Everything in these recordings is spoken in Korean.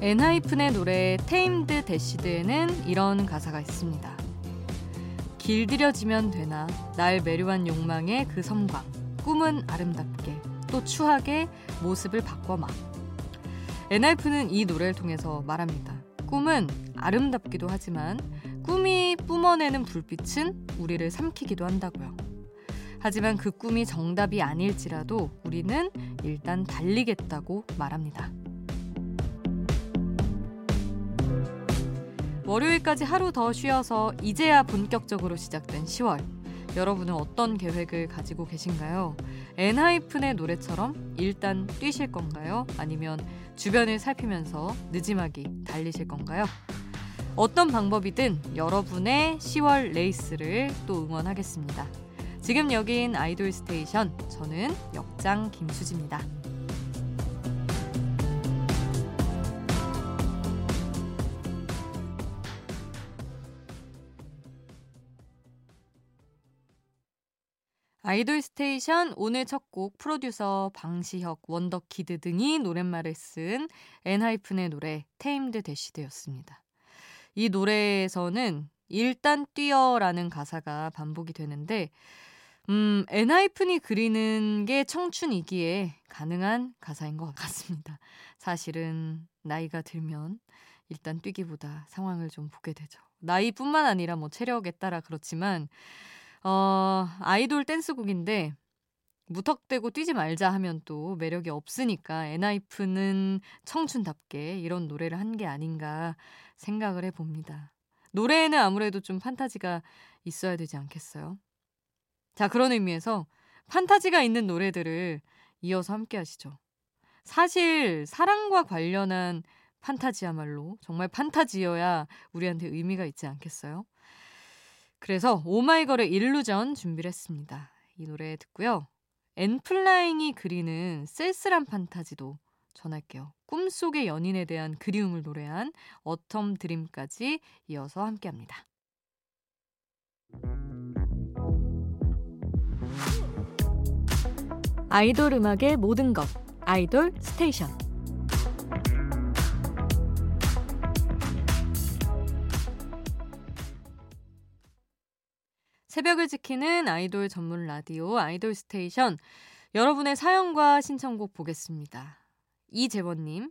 엔하이픈의 노래 테임드 대시드에는 이런 가사가 있습니다. 길들여지면 되나 날 매료한 욕망의 그 섬광 꿈은 아름답게 또 추하게 모습을 바꿔마 엔하이픈은 이 노래를 통해서 말합니다. 꿈은 아름답기도 하지만 꿈이 뿜어내는 불빛은 우리를 삼키기도 한다고요. 하지만 그 꿈이 정답이 아닐지라도 우리는 일단 달리겠다고 말합니다. 월요일까지 하루 더 쉬어서 이제야 본격적으로 시작된 10월. 여러분은 어떤 계획을 가지고 계신가요? 엔하이픈의 노래처럼 일단 뛰실 건가요? 아니면 주변을 살피면서 느지막이 달리실 건가요? 어떤 방법이든 여러분의 10월 레이스를 또 응원하겠습니다. 지금 여긴 아이돌 스테이션. 저는 역장 김수지입니다. 아이돌 스테이션 오늘 첫 곡 프로듀서 방시혁, 원더키드 등이 노랫말을 쓴 엔하이픈의 노래 Tamed-Dashed였습니다. 이 노래에서는 일단 뛰어라는 가사가 반복이 되는데 음, 엔하이픈이 그리는 게 청춘이기에 가능한 가사인 것 같습니다. 사실은 나이가 들면 일단 뛰기보다 상황을 좀 보게 되죠. 나이뿐만 아니라 뭐 체력에 따라 그렇지만 어, 아이돌 댄스곡인데 무턱대고 뛰지 말자 하면 또 매력이 없으니까 엔하이픈은 청춘답게 이런 노래를 한 게 아닌가 생각을 해봅니다. 노래에는 아무래도 좀 판타지가 있어야 되지 않겠어요? 자, 그런 의미에서 판타지가 있는 노래들을 이어서 함께 하시죠. 사실 사랑과 관련한 판타지야말로 정말 판타지여야 우리한테 의미가 있지 않겠어요? 그래서 오마이걸의 일루전 준비를 했습니다. 이 노래 듣고요. 엔플라잉이 그리는 쓸쓸한 판타지도 전할게요. 꿈속의 연인에 대한 그리움을 노래한 Autumn Dream까지 이어서 함께합니다. 아이돌 음악의 모든 것 아이돌 스테이션 새벽을 지키는 아이돌 전문 라디오 아이돌 스테이션 여러분의 사연과 신청곡 보겠습니다. 이재원님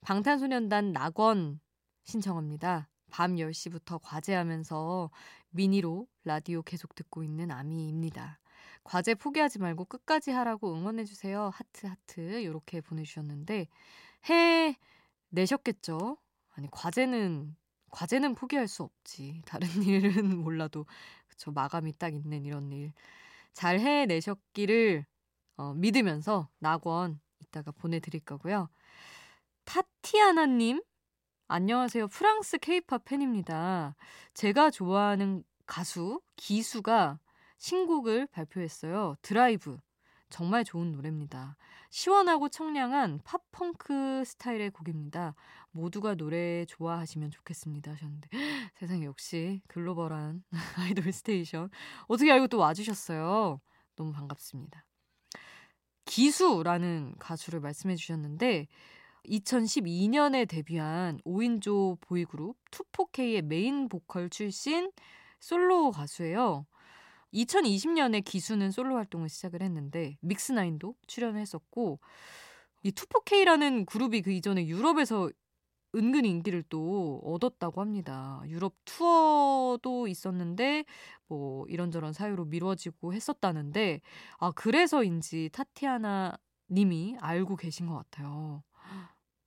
방탄소년단 낙원 신청합니다. 밤 10시부터 과제하면서 미니로 라디오 계속 듣고 있는 아미입니다. 과제 포기하지 말고 끝까지 하라고 응원해주세요. 하트, 하트. 이렇게 보내주셨는데, 해 내셨겠죠? 아니, 과제는, 과제는 포기할 수 없지. 다른 일은 몰라도 그쵸. 마감이 딱 있는 이런 일. 잘 해내셨기를 어, 믿으면서 낙원 이따가 보내드릴 거고요. 타티아나님, 안녕하세요. 프랑스 케이팝 팬입니다. 제가 좋아하는 가수 기수가 신곡을 발표했어요. 드라이브. 정말 좋은 노래입니다. 시원하고 청량한 팝펑크 스타일의 곡입니다. 모두가 노래 좋아하시면 좋겠습니다. 하셨는데 세상에 역시 글로벌한 아이돌 스테이션 어떻게 알고 또 와주셨어요. 너무 반갑습니다. 기수라는 가수를 말씀해 주셨는데 2012년에 데뷔한 5인조 보이그룹 24K의 메인 보컬 출신 솔로 가수예요. 2020년에 기수는 솔로 활동을 시작을 했는데 믹스나인도 출연을 했었고 이 24K라는 그룹이 그 이전에 유럽에서 은근 인기를 또 얻었다고 합니다. 유럽 투어도 있었는데 뭐 이런저런 사유로 미뤄지고 했었다는데 아 그래서인지 타티아나 님이 알고 계신 것 같아요.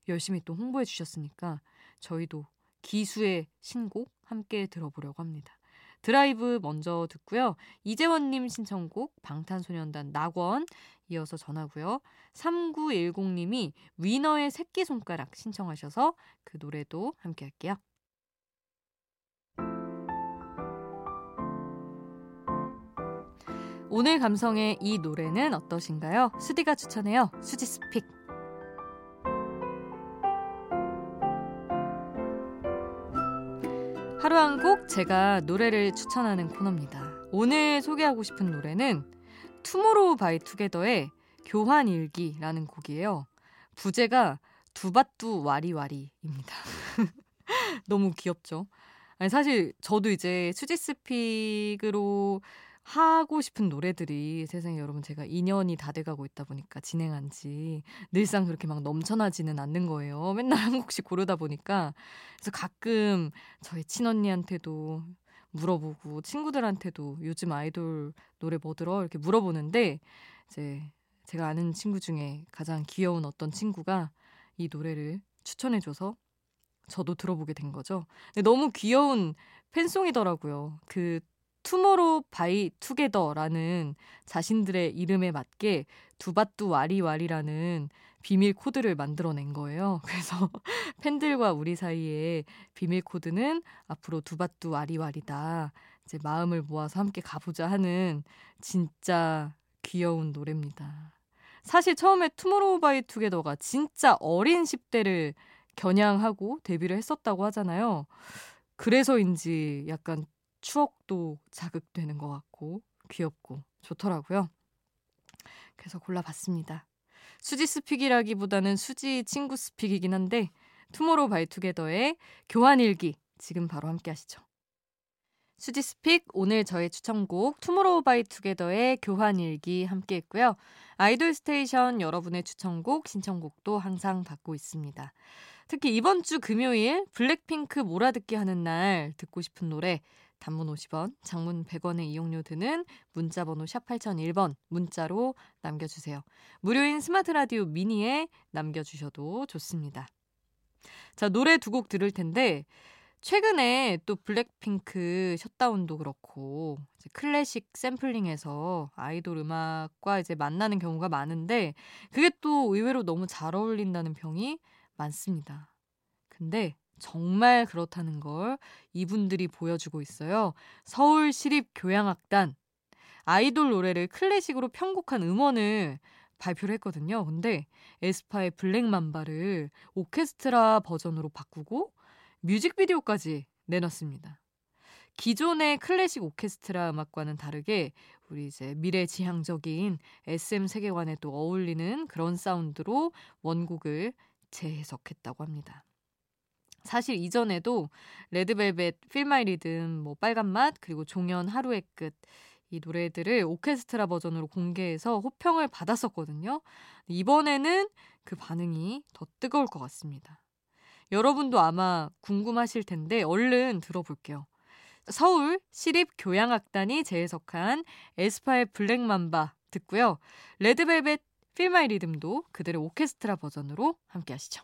열심히 또 홍보해 주셨으니까 저희도 기수의 신곡 함께 들어보려고 합니다. 드라이브 먼저 듣고요. 이재원님 신청곡 방탄소년단 낙원 이어서 전하고요. 3910님이 위너의 새끼손가락 신청하셔서 그 노래도 함께 할게요. 오늘 감성의 이 노래는 어떠신가요? 수디가 추천해요. 수디's pick. 하루 한 곡 제가 노래를 추천하는 코너입니다. 오늘 소개하고 싶은 노래는 투모로우 바이 투게더의 교환일기라는 곡이에요. 부제가 두바뚜 와리와리입니다. 너무 귀엽죠? 아니, 사실 저도 이제 수지스픽으로 하고 싶은 노래들이 세상에 여러분 제가 2년이 다 돼가고 있다 보니까 진행한 지 늘상 그렇게 막 넘쳐나지는 않는 거예요. 맨날 한 곡씩 고르다 보니까. 그래서 가끔 저희 친언니한테도 물어보고 친구들한테도 요즘 아이돌 노래 뭐 들어? 이렇게 물어보는데 이제 제가 아는 친구 중에 가장 귀여운 어떤 친구가 이 노래를 추천해줘서 저도 들어보게 된 거죠. 너무 귀여운 팬송이더라고요. 그 투모로우 바이 투게더라는 자신들의 이름에 맞게 두바뚜 와리와리라는 비밀 코드를 만들어낸 거예요. 그래서 팬들과 우리 사이에 비밀 코드는 앞으로 두바뚜 와리와리다. 이제 마음을 모아서 함께 가보자 하는 진짜 귀여운 노래입니다. 사실 처음에 투모로우 바이 투게더가 진짜 어린 10대를 겨냥하고 데뷔를 했었다고 하잖아요. 그래서인지 약간 추억도 자극되는 것 같고 귀엽고 좋더라고요. 그래서 골라봤습니다. 수디's pick이라기보다는 수디 친구's pick이긴 한데 투모로우 바이 투게더의 교환일기 지금 바로 함께 하시죠. 수디's pick 오늘 저의 추천곡 투모로우 바이 투게더의 교환일기 함께 했고요. 아이돌 스테이션 여러분의 추천곡 신청곡도 항상 받고 있습니다. 특히 이번 주 금요일 블랙핑크 몰아듣기 하는 날 듣고 싶은 노래 단문 50원, 장문 100원의 이용료 드는 문자번호 샵 8001번 문자로 남겨주세요. 무료인 스마트 라디오 미니에 남겨주셔도 좋습니다. 자, 노래 두 곡 들을 텐데, 최근에 또 블랙핑크 셧다운도 그렇고, 클래식 샘플링에서 아이돌 음악과 이제 만나는 경우가 많은데, 그게 또 의외로 너무 잘 어울린다는 평이 많습니다. 근데 정말 그렇다는 걸 이분들이 보여주고 있어요. 서울 시립 교향악단 아이돌 노래를 클래식으로 편곡한 음원을 발표를 했거든요. 근데 에스파의 Black Mamba를 오케스트라 버전으로 바꾸고 뮤직비디오까지 내놨습니다. 기존의 클래식 오케스트라 음악과는 다르게 우리 이제 미래지향적인 SM 세계관에 또 어울리는 그런 사운드로 원곡을 재해석했다고 합니다. 사실 이전에도 레드벨벳 Feel My Rhythm, 뭐 빨간 맛, 그리고 종현 하루의 끝, 이 노래들을 오케스트라 버전으로 공개해서 호평을 받았었거든요. 이번에는 그 반응이 더 뜨거울 것 같습니다. 여러분도 아마 궁금하실 텐데 얼른 들어볼게요. 서울 시립교향악단이 재해석한 에스파의 Black Mamba 듣고요. 레드벨벳 Feel My Rhythm도 그들의 오케스트라 버전으로 함께 하시죠.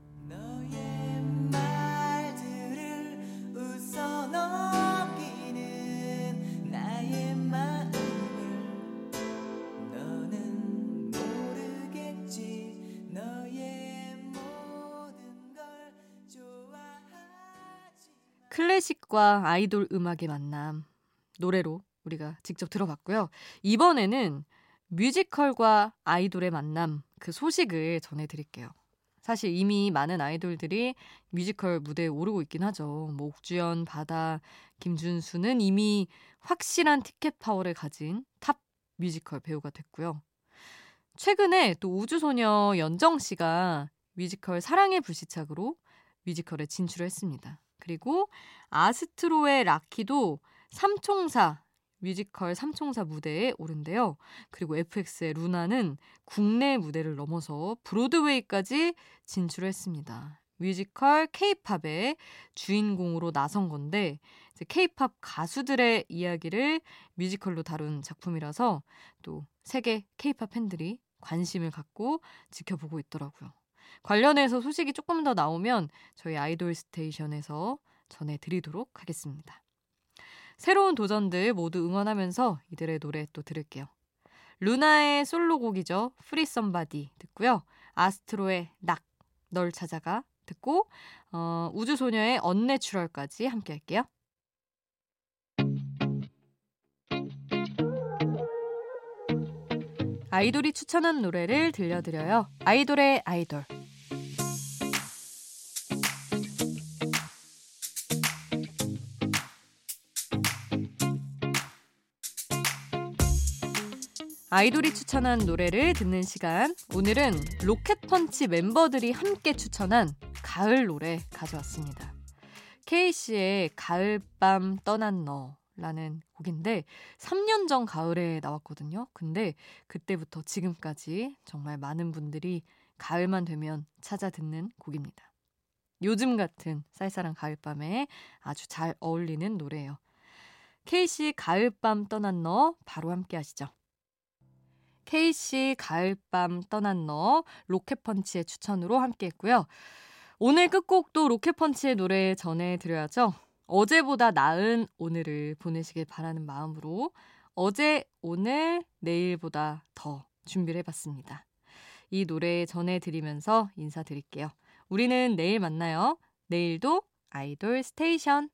클래식과 아이돌 음악의 만남 노래로 우리가 직접 들어봤고요. 이번에는 뮤지컬과 아이돌의 만남 그 소식을 전해드릴게요. 사실 이미 많은 아이돌들이 뮤지컬 무대에 오르고 있긴 하죠. 뭐 옥주현, 바다, 김준수는 이미 확실한 티켓 파워를 가진 탑 뮤지컬 배우가 됐고요. 최근에 또 우주소녀 연정 씨가 뮤지컬 사랑의 불시착으로 뮤지컬에 진출을 했습니다. 그리고 아스트로의 라키도 삼총사 뮤지컬 삼총사 무대에 오른대요. 그리고 FX의 루나는 국내 무대를 넘어서 브로드웨이까지 진출했습니다. 뮤지컬 케이팝의 주인공으로 나선 건데 케이팝 가수들의 이야기를 뮤지컬로 다룬 작품이라서 또 세계 케이팝 팬들이 관심을 갖고 지켜보고 있더라고요. 관련해서 소식이 조금 더 나오면 저희 아이돌 스테이션에서 전해드리도록 하겠습니다. 새로운 도전들 모두 응원하면서 이들의 노래 또 들을게요. 루나의 솔로곡이죠. Free Somebody 듣고요. 아스트로의 Knock, 널 찾아가 듣고 어, 우주소녀의 Unnatural까지 함께 할게요. 아이돌이 추천한 노래를 들려드려요. 아이돌의 아이돌. 아이돌이 추천한 노래를 듣는 시간. 오늘은 로켓펀치 멤버들이 함께 추천한 가을 노래 가져왔습니다. K씨의 가을밤 떠난 너 라는 곡인데 3년 전 가을에 나왔거든요. 근데 그때부터 지금까지 정말 많은 분들이 가을만 되면 찾아 듣는 곡입니다. 요즘 같은 쌀쌀한 가을밤에 아주 잘 어울리는 노래예요. K씨 가을밤 떠난 너 바로 함께 하시죠. K씨 가을밤 떠난 너 로켓펀치의 추천으로 함께 했고요. 오늘 끝곡도 로켓펀치의 노래 전해드려야죠. 어제보다 나은 오늘을 보내시길 바라는 마음으로 어제, 오늘, 내일보다 더 준비를 해봤습니다. 이 노래 전해드리면서 인사드릴게요. 우리는 내일 만나요. 내일도 아이돌 스테이션.